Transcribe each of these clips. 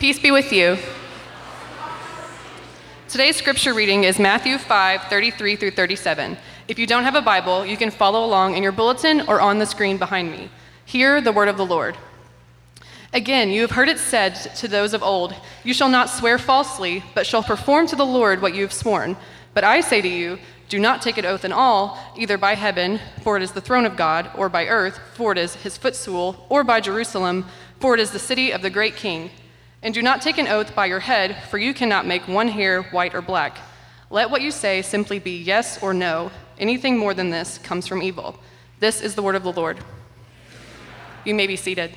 Peace be with you. Today's scripture reading is Matthew 5 33 through 37. If you don't have a Bible, you can follow along in your bulletin or on the screen behind me. Hear the word of the Lord. Again, you have heard it said to those of old, You shall not swear falsely, but shall perform to the Lord what you have sworn. But I say to you, do not take an oath in all, either by heaven, for it is the throne of God, or by earth, for it is his footstool, or by Jerusalem, for it is the city of the great king. And do not take an oath by your head, for you cannot make one hair white or black. Let what you say simply be yes or no. Anything more than this comes from evil. This is the word of the Lord. You may be seated.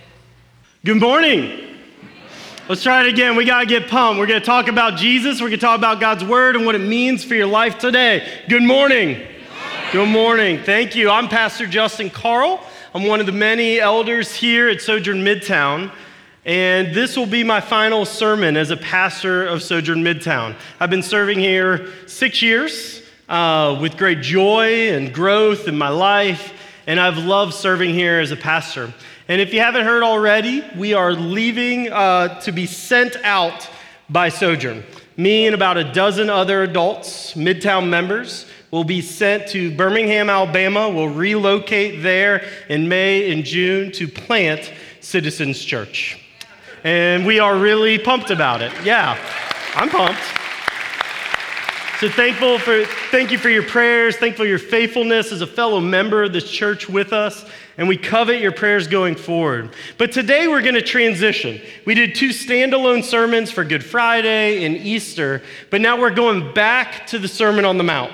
Good morning. Let's try it again. We got to get pumped. We're going to talk about Jesus. We're going to talk about God's word and what it means for your life today. Good morning. Good morning. Thank you. I'm Pastor Justin Carl. I'm one of the many elders here at Sojourn Midtown. And this will be my final sermon as a pastor of Sojourn Midtown. I've been serving here six years uh, with great joy and growth in my life, and I've loved serving here as a pastor. And if you haven't heard already, we are leaving uh, to be sent out by Sojourn. Me and about a dozen other adults, Midtown members, will be sent to Birmingham, Alabama. We'll relocate there in May and June to plant Citizens Church. And we are really pumped about it. Yeah, I'm pumped. So thankful for thank you for your prayers, thankful for your faithfulness as a fellow member of this church with us, and we covet your prayers going forward. But today we're going to transition. We did two standalone sermons for Good Friday and Easter, but now we're going back to the Sermon on the Mount.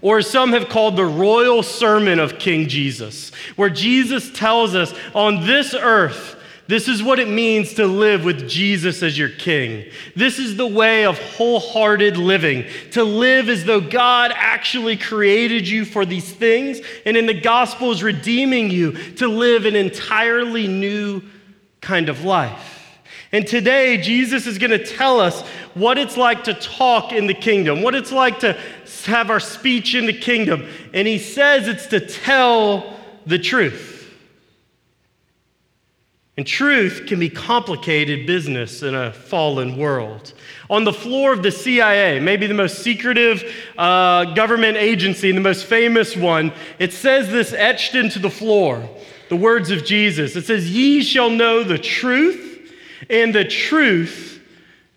Or some have called the royal sermon of King Jesus, where Jesus tells us on this earth this is what it means to live with Jesus as your king. This is the way of wholehearted living, to live as though God actually created you for these things, and in the gospel is redeeming you to live an entirely new kind of life. And today, Jesus is going to tell us what it's like to talk in the kingdom, what it's like to have our speech in the kingdom. And he says it's to tell the truth. And truth can be complicated business in a fallen world. On the floor of the CIA, maybe the most secretive uh, government agency, and the most famous one, it says this etched into the floor the words of Jesus. It says, Ye shall know the truth, and the truth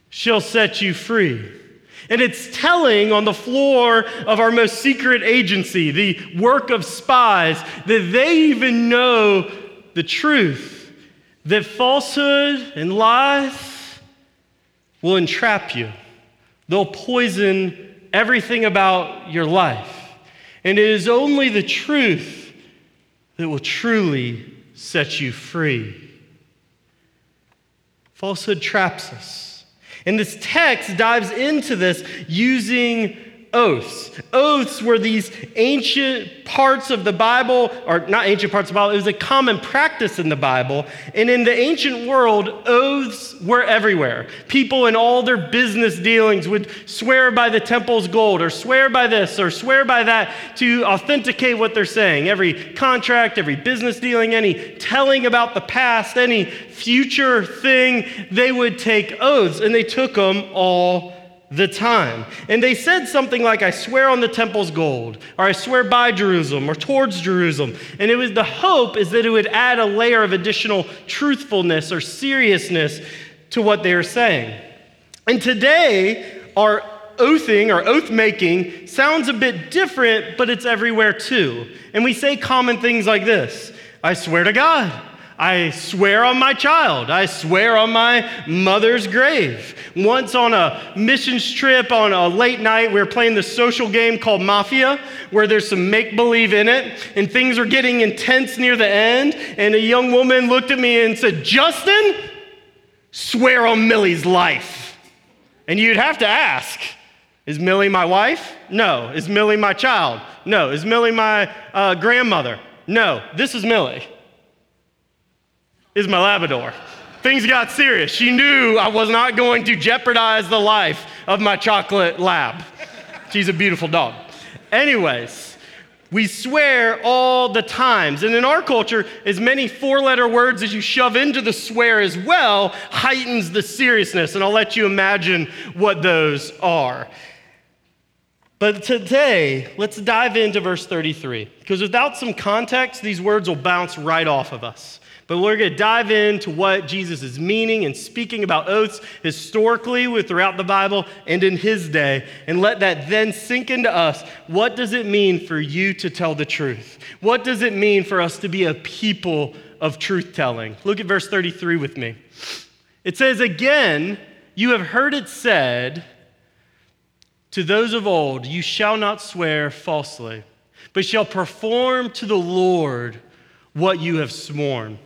shall set you free. And it's telling on the floor of our most secret agency, the work of spies, that they even know the truth that falsehood and lies will entrap you. They'll poison everything about your life. And it is only the truth that will truly set you free. Falsehood traps us. And this text dives into this using oaths. Oaths were these ancient parts of the Bible, or not ancient parts of the Bible, it was a common practice in the Bible. And in the ancient world, oaths were everywhere. People in all their business dealings would swear by the temple's gold, or swear by this, or swear by that to authenticate what they're saying. Every contract, every business dealing, any telling about the past, any future thing, they would take oaths, and they took them all the time. And they said something like, I swear on the temple's gold, or I swear by Jerusalem, or towards Jerusalem. And it was the hope is that it would add a layer of additional truthfulness or seriousness to what they are saying. And today, our oathing or oath making sounds a bit different, but it's everywhere too. And we say common things like this I swear to God. I swear on my child. I swear on my mother's grave. Once on a missions trip on a late night, we were playing this social game called Mafia, where there's some make believe in it, and things were getting intense near the end. And a young woman looked at me and said, Justin, swear on Millie's life. And you'd have to ask, is Millie my wife? No. Is Millie my child? No. Is Millie my uh, grandmother? No. This is Millie is my Labrador. Things got serious. She knew I was not going to jeopardize the life of my chocolate lab. She's a beautiful dog. Anyways, We swear all the times. And in our culture, as many four letter words as you shove into the swear as well heightens the seriousness. And I'll let you imagine what those are. But today, let's dive into verse 33, because without some context, these words will bounce right off of us. But we're going to dive into what Jesus is meaning and speaking about oaths historically with throughout the Bible and in his day, and let that then sink into us. What does it mean for you to tell the truth? What does it mean for us to be a people of truth telling? Look at verse 33 with me. It says, Again, you have heard it said, to those of old, you shall not swear falsely, but shall perform to the Lord what you have sworn.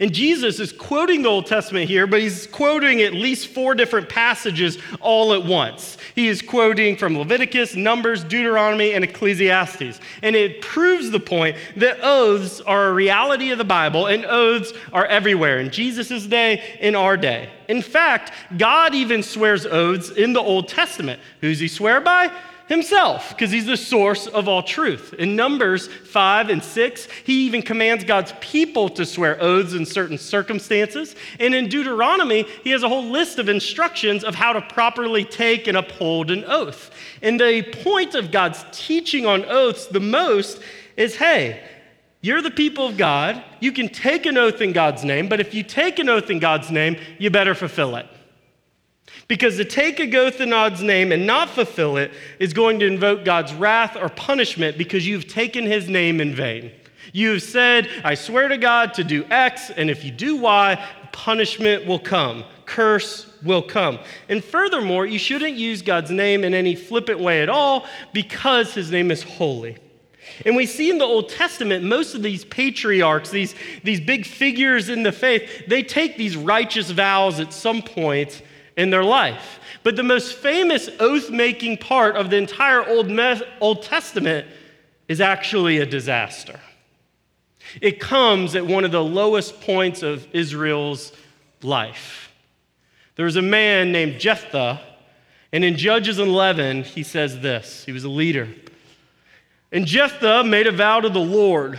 And Jesus is quoting the Old Testament here, but he's quoting at least four different passages all at once. He is quoting from Leviticus, Numbers, Deuteronomy, and Ecclesiastes. And it proves the point that oaths are a reality of the Bible, and oaths are everywhere in Jesus' day, in our day. In fact, God even swears oaths in the Old Testament. Who's he swear by? Himself because he's the source of all truth. In Numbers 5 and 6, he even commands God's people to swear oaths in certain circumstances. And in Deuteronomy, he has a whole list of instructions of how to properly take and uphold an oath. And the point of God's teaching on oaths the most is hey, you're the people of God. You can take an oath in God's name, but if you take an oath in God's name, you better fulfill it. Because to take a Gothanod's name and not fulfill it is going to invoke God's wrath or punishment because you've taken his name in vain. You have said, I swear to God to do X, and if you do Y, punishment will come, curse will come. And furthermore, you shouldn't use God's name in any flippant way at all because his name is holy. And we see in the Old Testament, most of these patriarchs, these, these big figures in the faith, they take these righteous vows at some point in their life. But the most famous oath making part of the entire Old, Old Testament is actually a disaster. It comes at one of the lowest points of Israel's life. There was a man named Jephthah, and in Judges 11, he says this. He was a leader. And Jephthah made a vow to the Lord.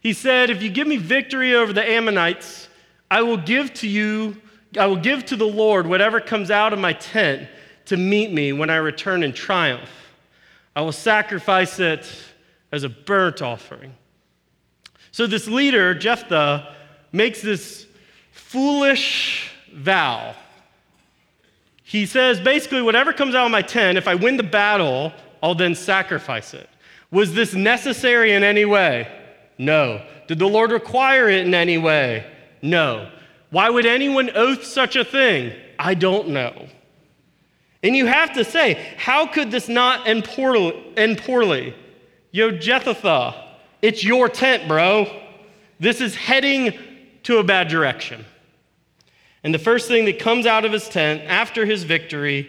He said, If you give me victory over the Ammonites, I will give to you I will give to the Lord whatever comes out of my tent to meet me when I return in triumph. I will sacrifice it as a burnt offering. So, this leader, Jephthah, makes this foolish vow. He says, basically, whatever comes out of my tent, if I win the battle, I'll then sacrifice it. Was this necessary in any way? No. Did the Lord require it in any way? No. Why would anyone oath such a thing? I don't know. And you have to say, how could this not end poorly? End poorly? Yo, Jephthah, it's your tent, bro. This is heading to a bad direction. And the first thing that comes out of his tent after his victory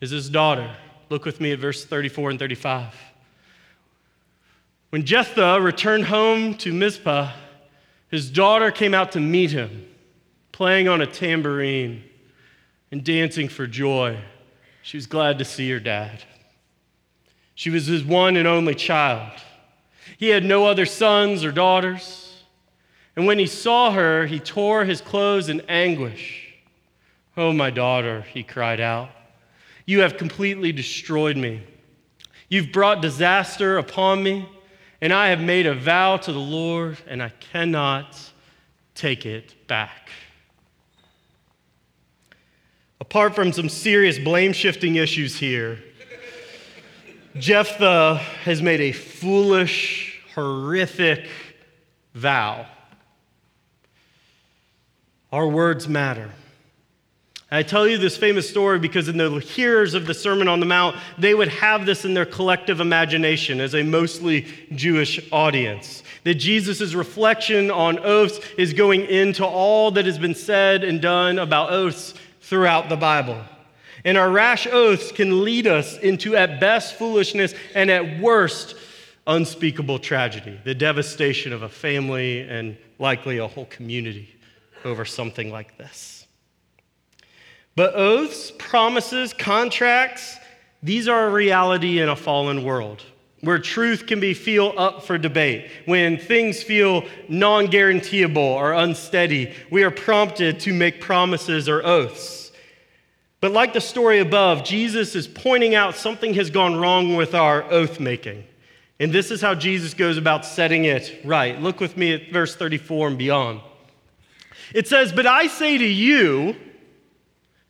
is his daughter. Look with me at verse 34 and 35. When Jephthah returned home to Mizpah, his daughter came out to meet him playing on a tambourine and dancing for joy. She was glad to see her dad. She was his one and only child. He had no other sons or daughters. And when he saw her, he tore his clothes in anguish. Oh, my daughter, he cried out, you have completely destroyed me. You've brought disaster upon me, and I have made a vow to the Lord, and I cannot take it back. Apart from some serious blame shifting issues here, Jephthah has made a foolish, horrific vow. Our words matter. I tell you this famous story because in the hearers of the Sermon on the Mount, they would have this in their collective imagination as a mostly Jewish audience. That Jesus' reflection on oaths is going into all that has been said and done about oaths throughout the Bible. And our rash oaths can lead us into, at best, foolishness and at worst, unspeakable tragedy, the devastation of a family and likely a whole community over something like this. But oaths, promises, contracts, these are a reality in a fallen world. where truth can be feel up for debate, when things feel non-guaranteeable or unsteady, we are prompted to make promises or oaths. But like the story above, Jesus is pointing out something has gone wrong with our oath making. And this is how Jesus goes about setting it right. Look with me at verse 34 and beyond. It says, But I say to you,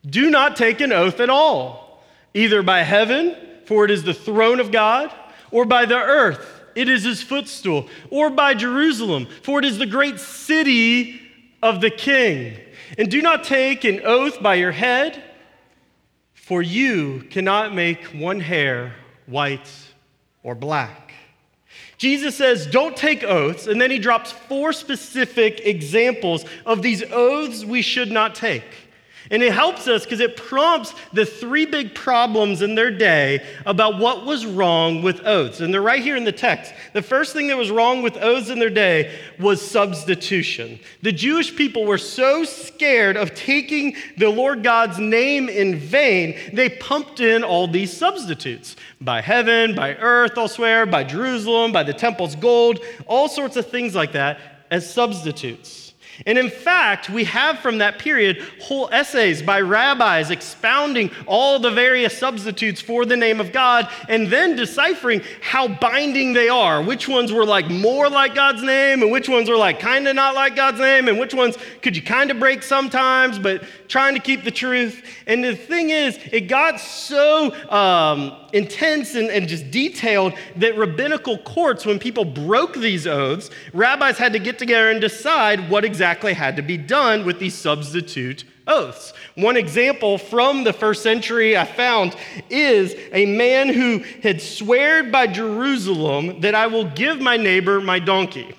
do not take an oath at all, either by heaven, for it is the throne of God, or by the earth, it is his footstool, or by Jerusalem, for it is the great city of the king. And do not take an oath by your head, for you cannot make one hair white or black. Jesus says, don't take oaths, and then he drops four specific examples of these oaths we should not take. And it helps us because it prompts the three big problems in their day about what was wrong with oaths. And they're right here in the text. The first thing that was wrong with oaths in their day was substitution. The Jewish people were so scared of taking the Lord God's name in vain, they pumped in all these substitutes by heaven, by earth, I'll swear, by Jerusalem, by the temple's gold, all sorts of things like that as substitutes. And in fact, we have from that period whole essays by rabbis expounding all the various substitutes for the name of God and then deciphering how binding they are. Which ones were like more like God's name and which ones were like kind of not like God's name and which ones could you kind of break sometimes but trying to keep the truth. And the thing is, it got so um, intense and, and just detailed that rabbinical courts, when people broke these oaths, rabbis had to get together and decide what exactly had to be done with these substitute oaths. One example from the first century I found is a man who had sweared by Jerusalem that I will give my neighbor my donkey.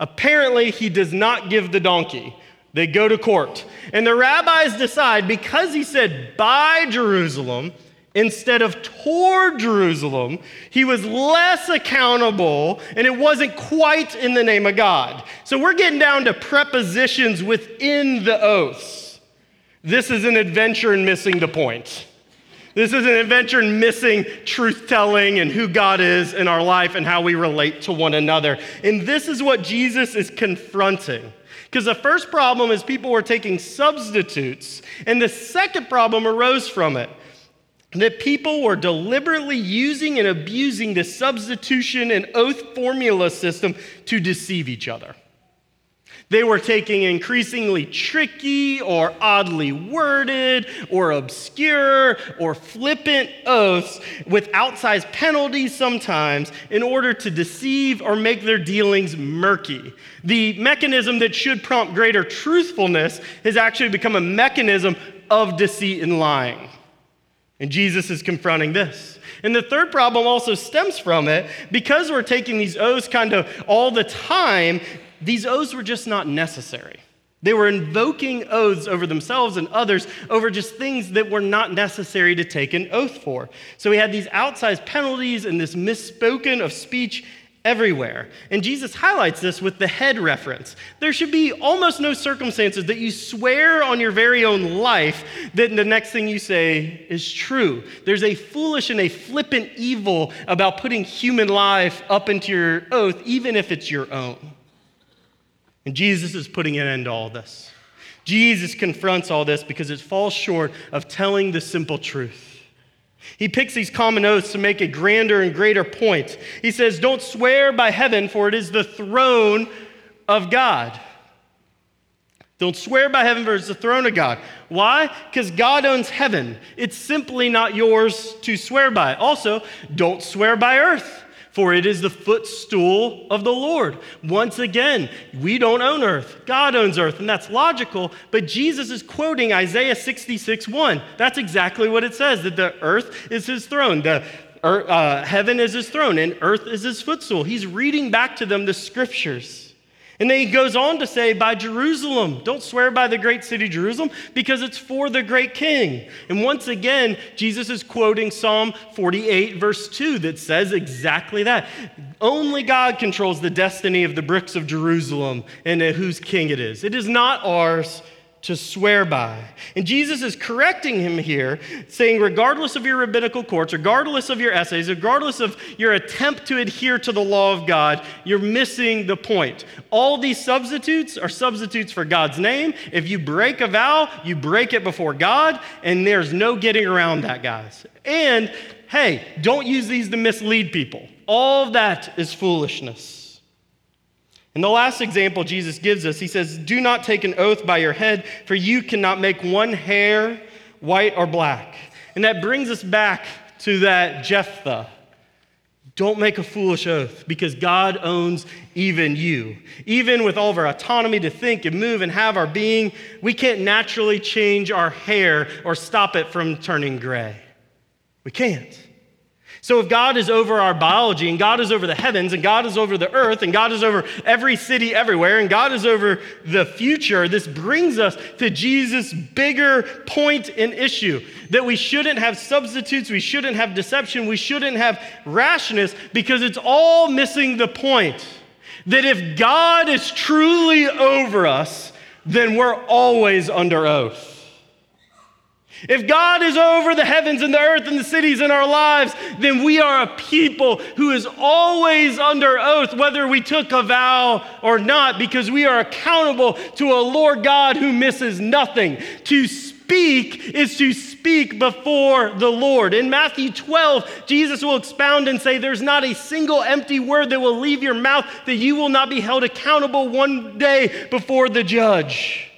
Apparently, he does not give the donkey. They go to court. And the rabbis decide because he said by Jerusalem instead of toward Jerusalem, he was less accountable and it wasn't quite in the name of God. So we're getting down to prepositions within the oaths. This is an adventure in missing the point. This is an adventure in missing truth telling and who God is in our life and how we relate to one another. And this is what Jesus is confronting. Because the first problem is people were taking substitutes, and the second problem arose from it that people were deliberately using and abusing the substitution and oath formula system to deceive each other. They were taking increasingly tricky or oddly worded or obscure or flippant oaths with outsized penalties sometimes in order to deceive or make their dealings murky. The mechanism that should prompt greater truthfulness has actually become a mechanism of deceit and lying. And Jesus is confronting this. And the third problem also stems from it because we're taking these oaths kind of all the time, these oaths were just not necessary. They were invoking oaths over themselves and others over just things that were not necessary to take an oath for. So we had these outsized penalties and this misspoken of speech everywhere. And Jesus highlights this with the head reference. There should be almost no circumstances that you swear on your very own life that the next thing you say is true. There's a foolish and a flippant evil about putting human life up into your oath, even if it's your own. And Jesus is putting an end to all this. Jesus confronts all this because it falls short of telling the simple truth. He picks these common oaths to make a grander and greater point. He says, Don't swear by heaven, for it is the throne of God. Don't swear by heaven, for it's the throne of God. Why? Because God owns heaven. It's simply not yours to swear by. Also, don't swear by earth for it is the footstool of the Lord. Once again, we don't own earth, God owns earth, and that's logical, but Jesus is quoting Isaiah 66 1. That's exactly what it says that the earth is his throne, the uh, heaven is his throne, and earth is his footstool. He's reading back to them the scriptures. And then he goes on to say, by Jerusalem. Don't swear by the great city Jerusalem because it's for the great king. And once again, Jesus is quoting Psalm 48, verse 2, that says exactly that. Only God controls the destiny of the bricks of Jerusalem and whose king it is. It is not ours, to swear by. And Jesus is correcting him here, saying, regardless of your rabbinical courts, regardless of your essays, regardless of your attempt to adhere to the law of God, you're missing the point. All these substitutes are substitutes for God's name. If you break a vow, you break it before God, and there's no getting around that, guys. And hey, don't use these to mislead people. All that is foolishness. And the last example Jesus gives us, he says, Do not take an oath by your head, for you cannot make one hair white or black. And that brings us back to that Jephthah. Don't make a foolish oath because God owns even you. Even with all of our autonomy to think and move and have our being, we can't naturally change our hair or stop it from turning gray. We can't. So, if God is over our biology, and God is over the heavens, and God is over the earth, and God is over every city everywhere, and God is over the future, this brings us to Jesus' bigger point and issue that we shouldn't have substitutes, we shouldn't have deception, we shouldn't have rashness, because it's all missing the point that if God is truly over us, then we're always under oath. If God is over the heavens and the earth and the cities in our lives, then we are a people who is always under oath, whether we took a vow or not, because we are accountable to a Lord God who misses nothing. To speak is to speak before the Lord. In Matthew 12, Jesus will expound and say, There's not a single empty word that will leave your mouth that you will not be held accountable one day before the judge.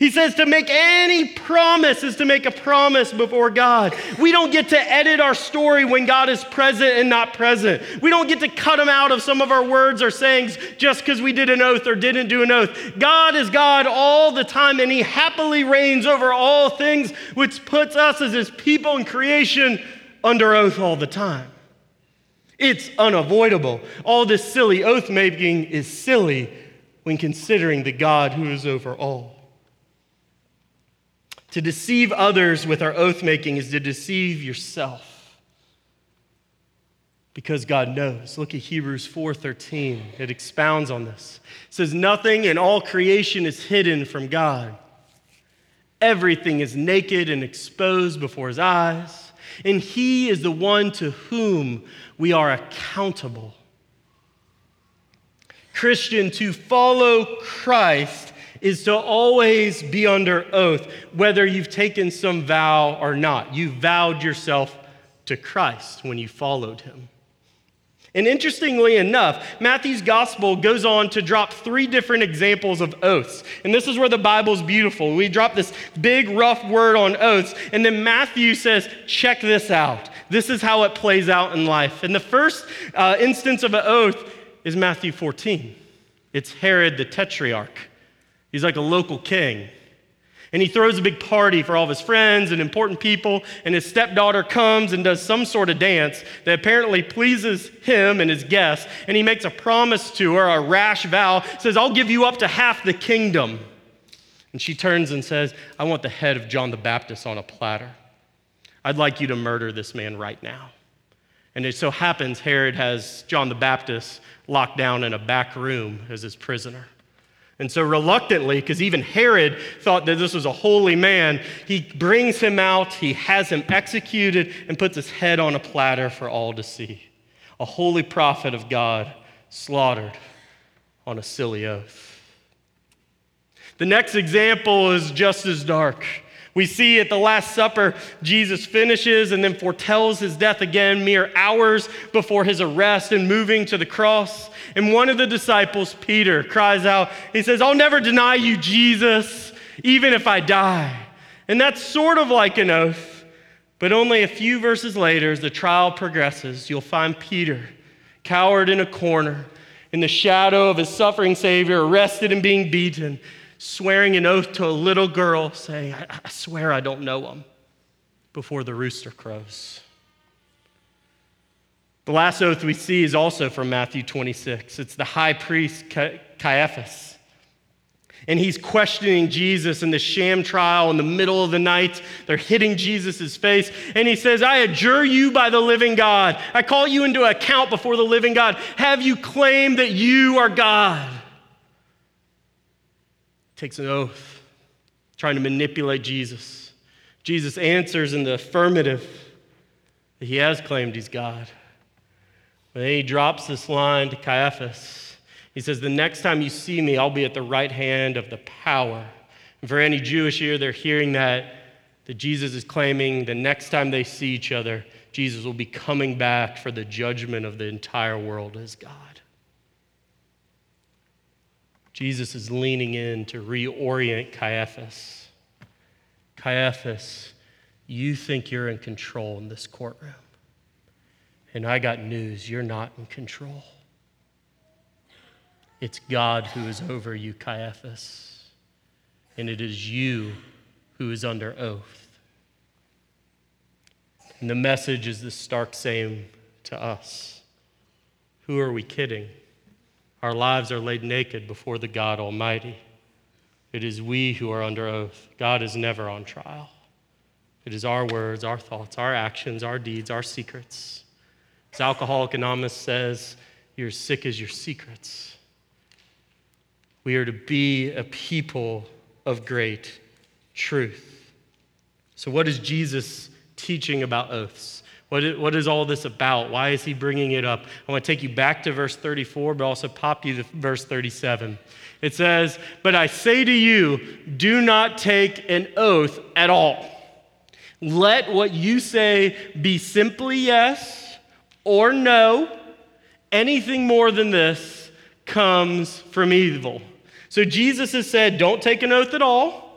He says to make any promise is to make a promise before God. We don't get to edit our story when God is present and not present. We don't get to cut him out of some of our words or sayings just because we did an oath or didn't do an oath. God is God all the time and he happily reigns over all things, which puts us as his people in creation under oath all the time. It's unavoidable. All this silly oath making is silly when considering the God who is over all. To deceive others with our oath making is to deceive yourself. Because God knows. Look at Hebrews 4:13. It expounds on this. It says nothing in all creation is hidden from God. Everything is naked and exposed before his eyes, and he is the one to whom we are accountable. Christian, to follow Christ is to always be under oath, whether you've taken some vow or not. You vowed yourself to Christ when you followed him. And interestingly enough, Matthew's gospel goes on to drop three different examples of oaths. And this is where the Bible's beautiful. We drop this big, rough word on oaths, and then Matthew says, check this out. This is how it plays out in life. And the first uh, instance of an oath is Matthew 14. It's Herod the Tetrarch. He's like a local king. And he throws a big party for all of his friends and important people, and his stepdaughter comes and does some sort of dance that apparently pleases him and his guests. And he makes a promise to her, a rash vow, says, I'll give you up to half the kingdom. And she turns and says, I want the head of John the Baptist on a platter. I'd like you to murder this man right now. And it so happens Herod has John the Baptist locked down in a back room as his prisoner. And so, reluctantly, because even Herod thought that this was a holy man, he brings him out, he has him executed, and puts his head on a platter for all to see. A holy prophet of God slaughtered on a silly oath. The next example is just as dark. We see at the Last Supper, Jesus finishes and then foretells his death again mere hours before his arrest and moving to the cross. And one of the disciples, Peter, cries out, he says, I'll never deny you, Jesus, even if I die. And that's sort of like an oath. But only a few verses later, as the trial progresses, you'll find Peter cowered in a corner in the shadow of his suffering Savior, arrested and being beaten swearing an oath to a little girl, saying, I, I swear I don't know him, before the rooster crows. The last oath we see is also from Matthew 26. It's the high priest Caiaphas. And he's questioning Jesus in the sham trial in the middle of the night. They're hitting Jesus' face. And he says, I adjure you by the living God. I call you into account before the living God. Have you claimed that you are God? Takes an oath. trying to manipulate Jesus. Jesus answers in the affirmative that he has claimed he's God. But then he drops this line to Caiaphas. He says, The next time you see me, I'll be at the right hand of the power. And for any Jewish ear, they're hearing that, that Jesus is claiming the next time they see each other, Jesus will be coming back for the judgment of the entire world as God. Jesus is leaning in to reorient Caiaphas. Caiaphas, you think you're in control in this courtroom. And I got news you're not in control. It's God who is over you, Caiaphas. And it is you who is under oath. And the message is the stark same to us. Who are we kidding? Our lives are laid naked before the God Almighty. It is we who are under oath. God is never on trial. It is our words, our thoughts, our actions, our deeds, our secrets. As Alcoholic Anonymous says, you're as sick as your secrets. We are to be a people of great truth. So, what is Jesus teaching about oaths? What is, what is all this about? Why is he bringing it up? I want to take you back to verse 34, but also pop you to verse 37. It says, But I say to you, do not take an oath at all. Let what you say be simply yes or no. Anything more than this comes from evil. So Jesus has said, Don't take an oath at all.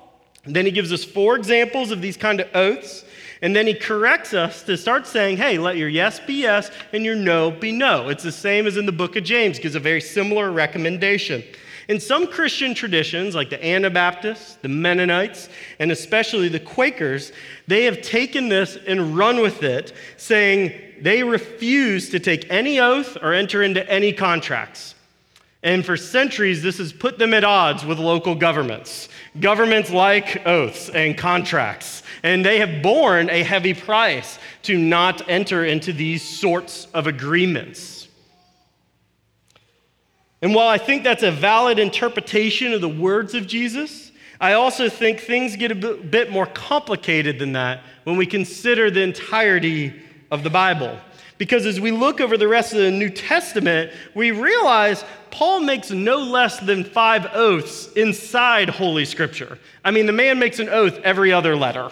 And then he gives us four examples of these kind of oaths. And then he corrects us to start saying, hey, let your yes be yes and your no be no. It's the same as in the book of James, gives a very similar recommendation. In some Christian traditions, like the Anabaptists, the Mennonites, and especially the Quakers, they have taken this and run with it, saying they refuse to take any oath or enter into any contracts. And for centuries, this has put them at odds with local governments. Governments like oaths and contracts, and they have borne a heavy price to not enter into these sorts of agreements. And while I think that's a valid interpretation of the words of Jesus, I also think things get a bit more complicated than that when we consider the entirety of the Bible. Because as we look over the rest of the New Testament, we realize Paul makes no less than five oaths inside Holy Scripture. I mean, the man makes an oath every other letter.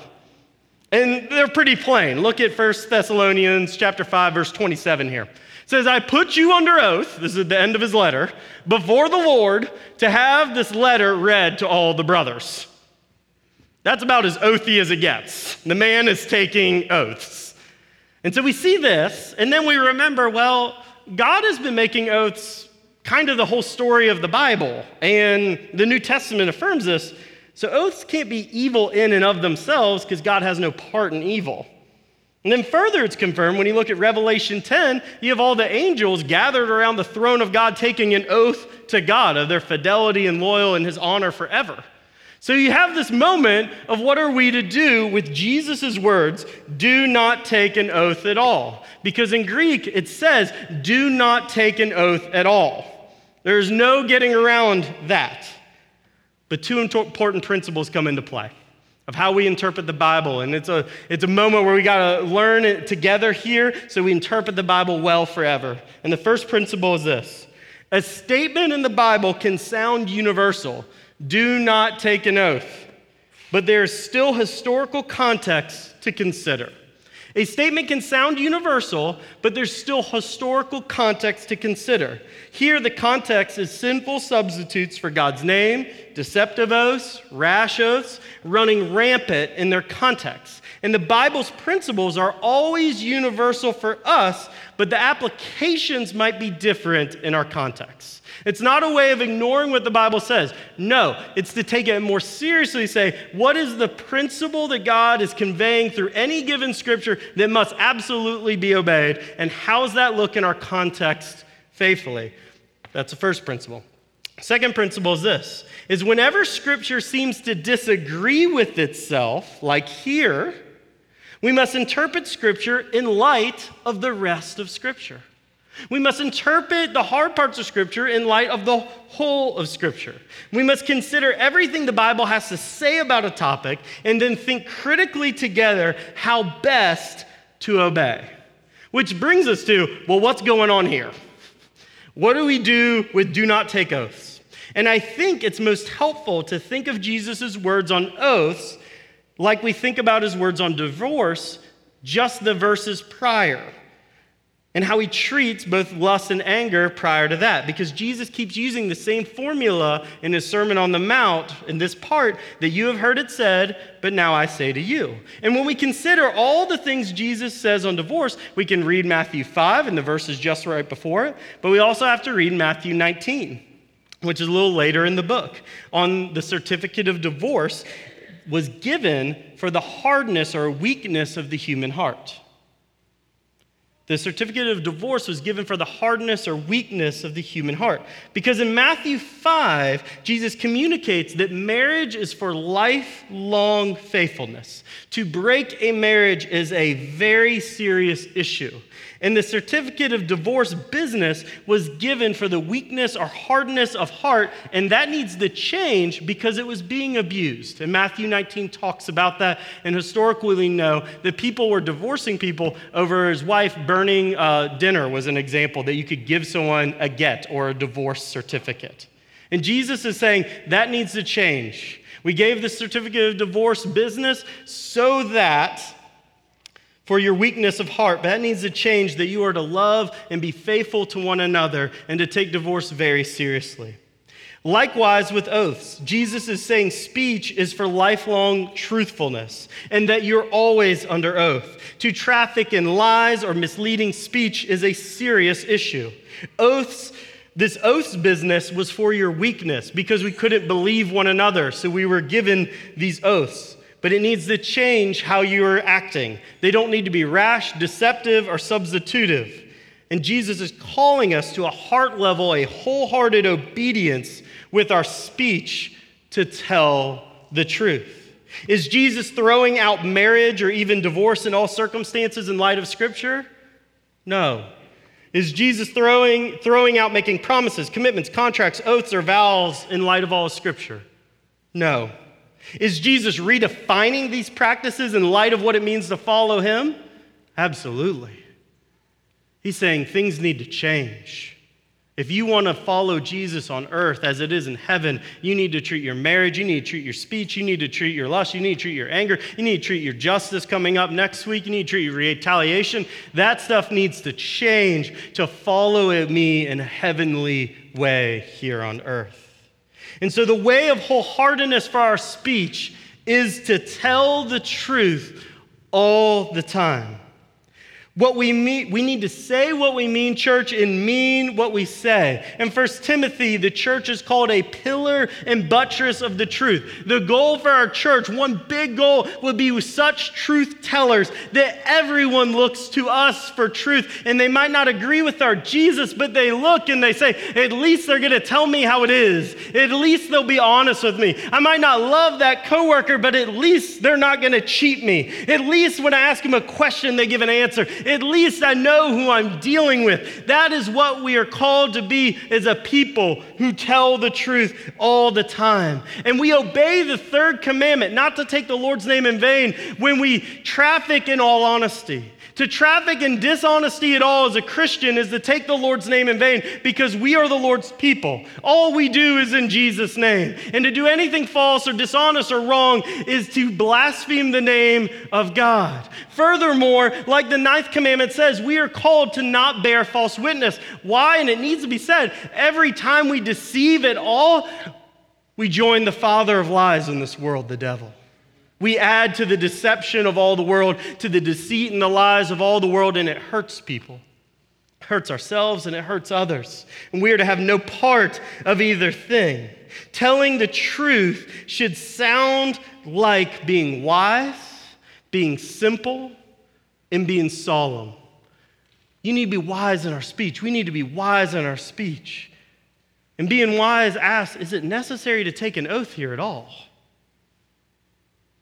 And they're pretty plain. Look at 1 Thessalonians chapter 5 verse 27 here. It says, "I put you under oath, this is the end of his letter, before the Lord to have this letter read to all the brothers." That's about as oathy as it gets. The man is taking oaths. And so we see this, and then we remember, well, God has been making oaths kind of the whole story of the Bible, and the New Testament affirms this. So oaths can't be evil in and of themselves because God has no part in evil. And then further, it's confirmed when you look at Revelation 10, you have all the angels gathered around the throne of God taking an oath to God of their fidelity and loyal and his honor forever. So you have this moment of what are we to do with Jesus' words, do not take an oath at all. Because in Greek it says, do not take an oath at all. There's no getting around that. But two important principles come into play of how we interpret the Bible. And it's a, it's a moment where we got to learn it together here so we interpret the Bible well forever. And the first principle is this a statement in the Bible can sound universal do not take an oath. But there is still historical context to consider. A statement can sound universal, but there's still historical context to consider. Here, the context is sinful substitutes for God's name, deceptive oaths, rash oaths, running rampant in their context. And the Bible's principles are always universal for us, but the applications might be different in our context. It's not a way of ignoring what the Bible says. No, it's to take it more seriously, say, what is the principle that God is conveying through any given scripture that must absolutely be obeyed? And how does that look in our context faithfully? That's the first principle. Second principle is this is whenever scripture seems to disagree with itself, like here, we must interpret scripture in light of the rest of scripture. We must interpret the hard parts of Scripture in light of the whole of Scripture. We must consider everything the Bible has to say about a topic and then think critically together how best to obey. Which brings us to well, what's going on here? What do we do with do not take oaths? And I think it's most helpful to think of Jesus' words on oaths like we think about his words on divorce just the verses prior and how he treats both lust and anger prior to that. Because Jesus keeps using the same formula in his Sermon on the Mount in this part that you have heard it said, but now I say to you. And when we consider all the things Jesus says on divorce, we can read Matthew 5 and the verses just right before it, but we also have to read Matthew 19, which is a little later in the book, on the certificate of divorce was given for the hardness or weakness of the human heart. The certificate of divorce was given for the hardness or weakness of the human heart. Because in Matthew 5, Jesus communicates that marriage is for lifelong faithfulness. To break a marriage is a very serious issue. And the certificate of divorce business was given for the weakness or hardness of heart, and that needs to change because it was being abused. And Matthew 19 talks about that. And historically, we know that people were divorcing people over his wife burning uh, dinner, was an example that you could give someone a get or a divorce certificate. And Jesus is saying that needs to change. We gave the certificate of divorce business so that for your weakness of heart. That needs to change that you are to love and be faithful to one another and to take divorce very seriously. Likewise, with oaths, Jesus is saying speech is for lifelong truthfulness and that you're always under oath. To traffic in lies or misleading speech is a serious issue. Oaths, this oaths business was for your weakness because we couldn't believe one another, so we were given these oaths but it needs to change how you are acting. They don't need to be rash, deceptive, or substitutive. And Jesus is calling us to a heart level, a wholehearted obedience with our speech to tell the truth. Is Jesus throwing out marriage or even divorce in all circumstances in light of Scripture? No. Is Jesus throwing, throwing out making promises, commitments, contracts, oaths, or vows in light of all of Scripture? No. Is Jesus redefining these practices in light of what it means to follow him? Absolutely. He's saying things need to change. If you want to follow Jesus on earth as it is in heaven, you need to treat your marriage, you need to treat your speech, you need to treat your lust, you need to treat your anger, you need to treat your justice coming up next week, you need to treat your retaliation. That stuff needs to change to follow me in a heavenly way here on earth. And so, the way of wholeheartedness for our speech is to tell the truth all the time. What we mean, we need to say what we mean, church, and mean what we say. In 1 Timothy, the church is called a pillar and buttress of the truth. The goal for our church, one big goal, would be such truth tellers that everyone looks to us for truth. And they might not agree with our Jesus, but they look and they say, at least they're going to tell me how it is. At least they'll be honest with me. I might not love that coworker, but at least they're not going to cheat me. At least when I ask them a question, they give an answer. At least I know who I'm dealing with. That is what we are called to be as a people who tell the truth all the time. And we obey the third commandment, not to take the Lord's name in vain, when we traffic in all honesty. To traffic in dishonesty at all as a Christian is to take the Lord's name in vain because we are the Lord's people. All we do is in Jesus' name. And to do anything false or dishonest or wrong is to blaspheme the name of God. Furthermore, like the ninth commandment says, we are called to not bear false witness. Why? And it needs to be said every time we deceive at all, we join the father of lies in this world, the devil. We add to the deception of all the world, to the deceit and the lies of all the world, and it hurts people. It hurts ourselves and it hurts others. And we are to have no part of either thing. Telling the truth should sound like being wise, being simple, and being solemn. You need to be wise in our speech. We need to be wise in our speech. And being wise asks, is it necessary to take an oath here at all?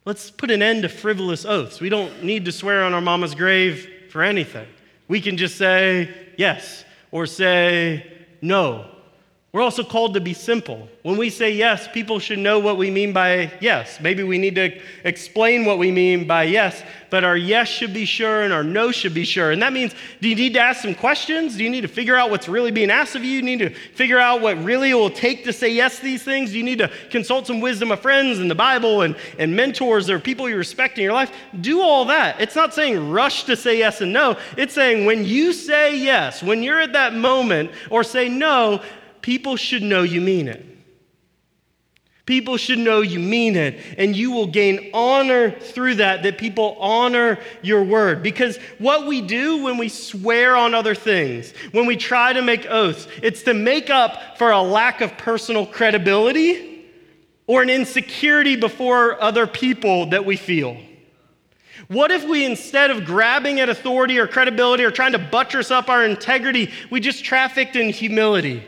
Let's put an end to frivolous oaths. We don't need to swear on our mama's grave for anything. We can just say, yes, or say no. We're also called to be simple. When we say yes, people should know what we mean by yes. Maybe we need to explain what we mean by yes, but our yes should be sure and our no should be sure. And that means do you need to ask some questions? Do you need to figure out what's really being asked of you? You need to figure out what really will take to say yes to these things? Do you need to consult some wisdom of friends and the Bible and, and mentors or people you respect in your life? Do all that. It's not saying rush to say yes and no. It's saying when you say yes, when you're at that moment, or say no, people should know you mean it. People should know you mean it, and you will gain honor through that, that people honor your word. Because what we do when we swear on other things, when we try to make oaths, it's to make up for a lack of personal credibility or an insecurity before other people that we feel. What if we, instead of grabbing at authority or credibility or trying to buttress up our integrity, we just trafficked in humility?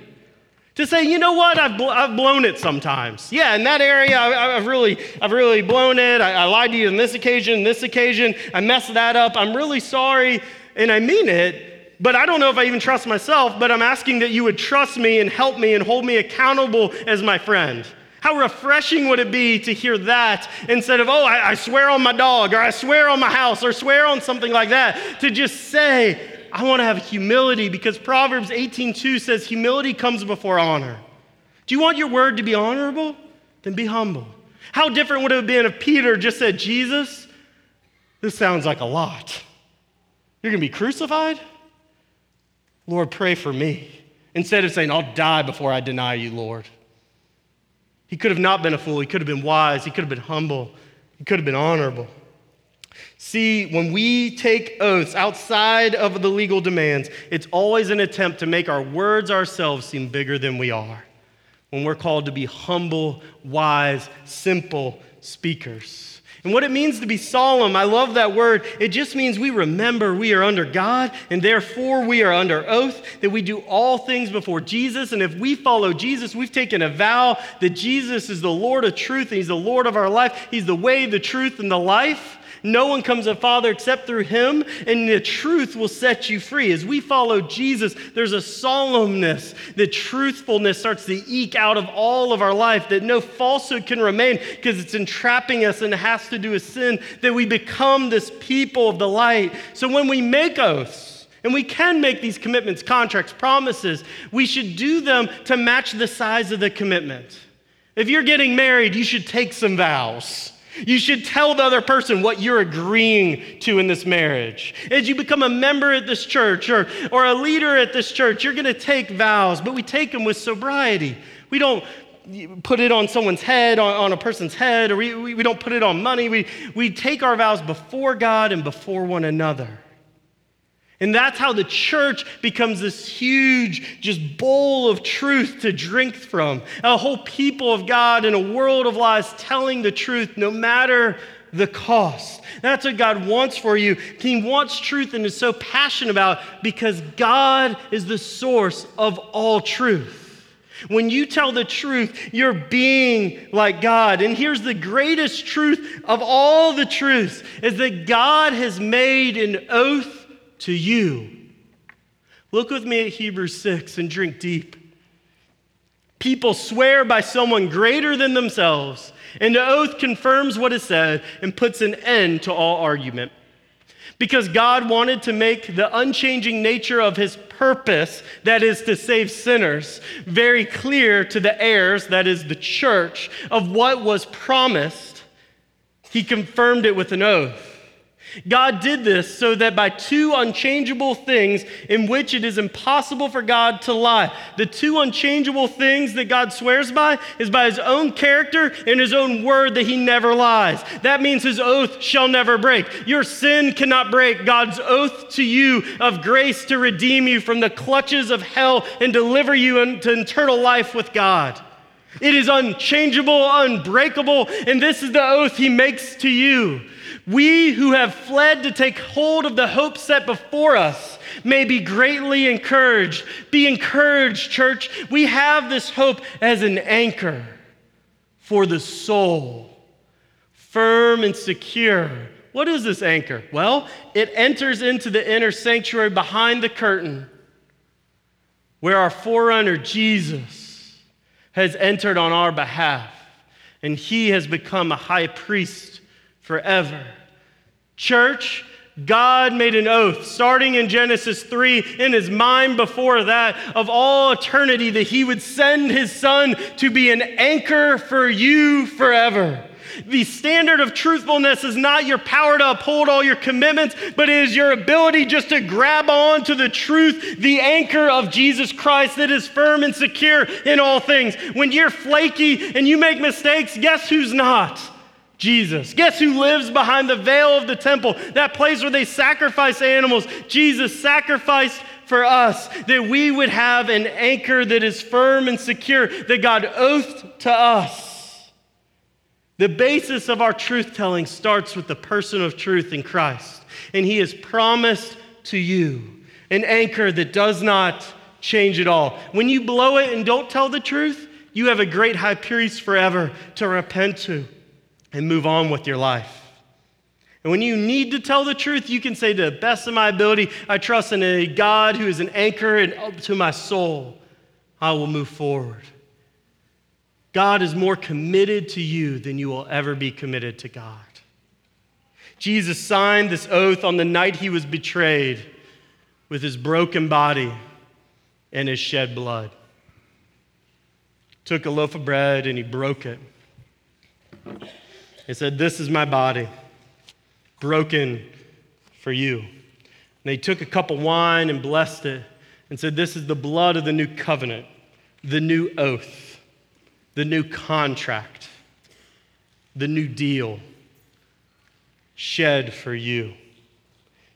To say, you know what, I've, bl- I've blown it sometimes. Yeah, in that area, I, have really, I've really blown it. I, I lied to you on this occasion, this occasion. I messed that up. I'm really sorry, and I mean it. But I don't know if I even trust myself, but I'm asking that you would trust me and help me and hold me accountable as my friend. How refreshing would it be to hear that instead of, oh, I, I swear on my dog, or I swear on my house, or swear on something like that, to just say, I want to have humility because Proverbs 18:2 says humility comes before honor. Do you want your word to be honorable? Then be humble. How different would it have been if Peter just said, Jesus, this sounds like a lot. You're going to be crucified? Lord, pray for me. Instead of saying, I'll die before I deny you, Lord. He could have not been a fool. He could have been wise. He could have been humble. He could have been honorable. See, when we take oaths outside of the legal demands, it's always an attempt to make our words ourselves seem bigger than we are. When we're called to be humble, wise, simple speakers. And what it means to be solemn, I love that word. It just means we remember we are under God and therefore we are under oath, that we do all things before Jesus. And if we follow Jesus, we've taken a vow that Jesus is the Lord of truth and He's the Lord of our life. He's the way, the truth, and the life. No one comes to Father except through him, and the truth will set you free. As we follow Jesus, there's a solemnness, the truthfulness starts to eke out of all of our life, that no falsehood can remain because it's entrapping us and has to do with sin, that we become this people of the light. So when we make oaths, and we can make these commitments, contracts, promises. We should do them to match the size of the commitment. If you're getting married, you should take some vows. You should tell the other person what you're agreeing to in this marriage. As you become a member at this church or, or a leader at this church, you're going to take vows, but we take them with sobriety. We don't put it on someone's head, on, on a person's head, or we, we, we don't put it on money. We, we take our vows before God and before one another. And that's how the church becomes this huge, just bowl of truth to drink from. A whole people of God in a world of lies telling the truth no matter the cost. That's what God wants for you. He wants truth and is so passionate about because God is the source of all truth. When you tell the truth, you're being like God. And here's the greatest truth of all the truths is that God has made an oath to you. Look with me at Hebrews 6 and drink deep. People swear by someone greater than themselves, and the oath confirms what is said and puts an end to all argument. Because God wanted to make the unchanging nature of his purpose, that is to save sinners, very clear to the heirs, that is the church, of what was promised, he confirmed it with an oath. God did this so that by two unchangeable things in which it is impossible for God to lie. The two unchangeable things that God swears by is by his own character and his own word that he never lies. That means his oath shall never break. Your sin cannot break God's oath to you of grace to redeem you from the clutches of hell and deliver you into eternal life with God. It is unchangeable, unbreakable, and this is the oath he makes to you we who have fled to take hold of the hope set before us may be greatly encouraged. Be encouraged, church. We have this hope as an anchor for the soul, firm and secure. What is this anchor? Well, it enters into the inner sanctuary behind the curtain where our forerunner, Jesus, has entered on our behalf, and he has become a high priest forever. Church, God made an oath starting in Genesis 3 in his mind before that of all eternity that he would send his son to be an anchor for you forever. The standard of truthfulness is not your power to uphold all your commitments, but it is your ability just to grab on to the truth, the anchor of Jesus Christ that is firm and secure in all things. When you're flaky and you make mistakes, guess who's not? Jesus. Guess who lives behind the veil of the temple, that place where they sacrifice animals? Jesus sacrificed for us that we would have an anchor that is firm and secure, that God oathed to us. The basis of our truth telling starts with the person of truth in Christ, and He has promised to you an anchor that does not change at all. When you blow it and don't tell the truth, you have a great high priest forever to repent to and move on with your life. And when you need to tell the truth, you can say, to the best of my ability, I trust in a God who is an anchor and to my soul. I will move forward. God is more committed to you than you will ever be committed to God. Jesus signed this oath on the night he was betrayed with his broken body and his shed blood. Took a loaf of bread and he broke it. He said, This is my body, broken for you. And they took a cup of wine and blessed it and said, This is the blood of the new covenant, the new oath, the new contract, the new deal shed for you.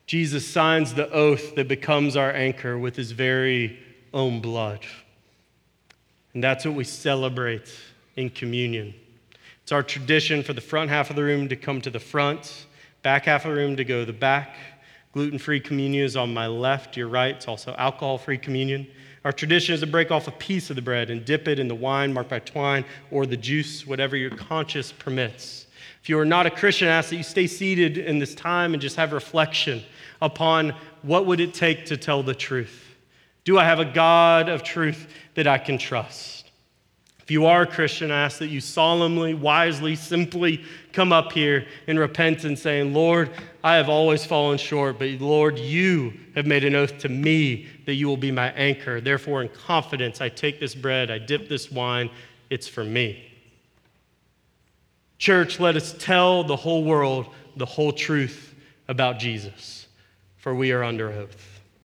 Jesus signs the oath that becomes our anchor with his very own blood. And that's what we celebrate in communion. It's our tradition for the front half of the room to come to the front, back half of the room to go to the back. Gluten free communion is on my left, your right. It's also alcohol free communion. Our tradition is to break off a piece of the bread and dip it in the wine marked by twine or the juice, whatever your conscience permits. If you are not a Christian, I ask that you stay seated in this time and just have reflection upon what would it take to tell the truth. Do I have a God of truth that I can trust? If you are a Christian, I ask that you solemnly, wisely, simply come up here in repentance, saying, Lord, I have always fallen short, but Lord, you have made an oath to me that you will be my anchor. Therefore, in confidence, I take this bread, I dip this wine, it's for me. Church, let us tell the whole world the whole truth about Jesus, for we are under oath.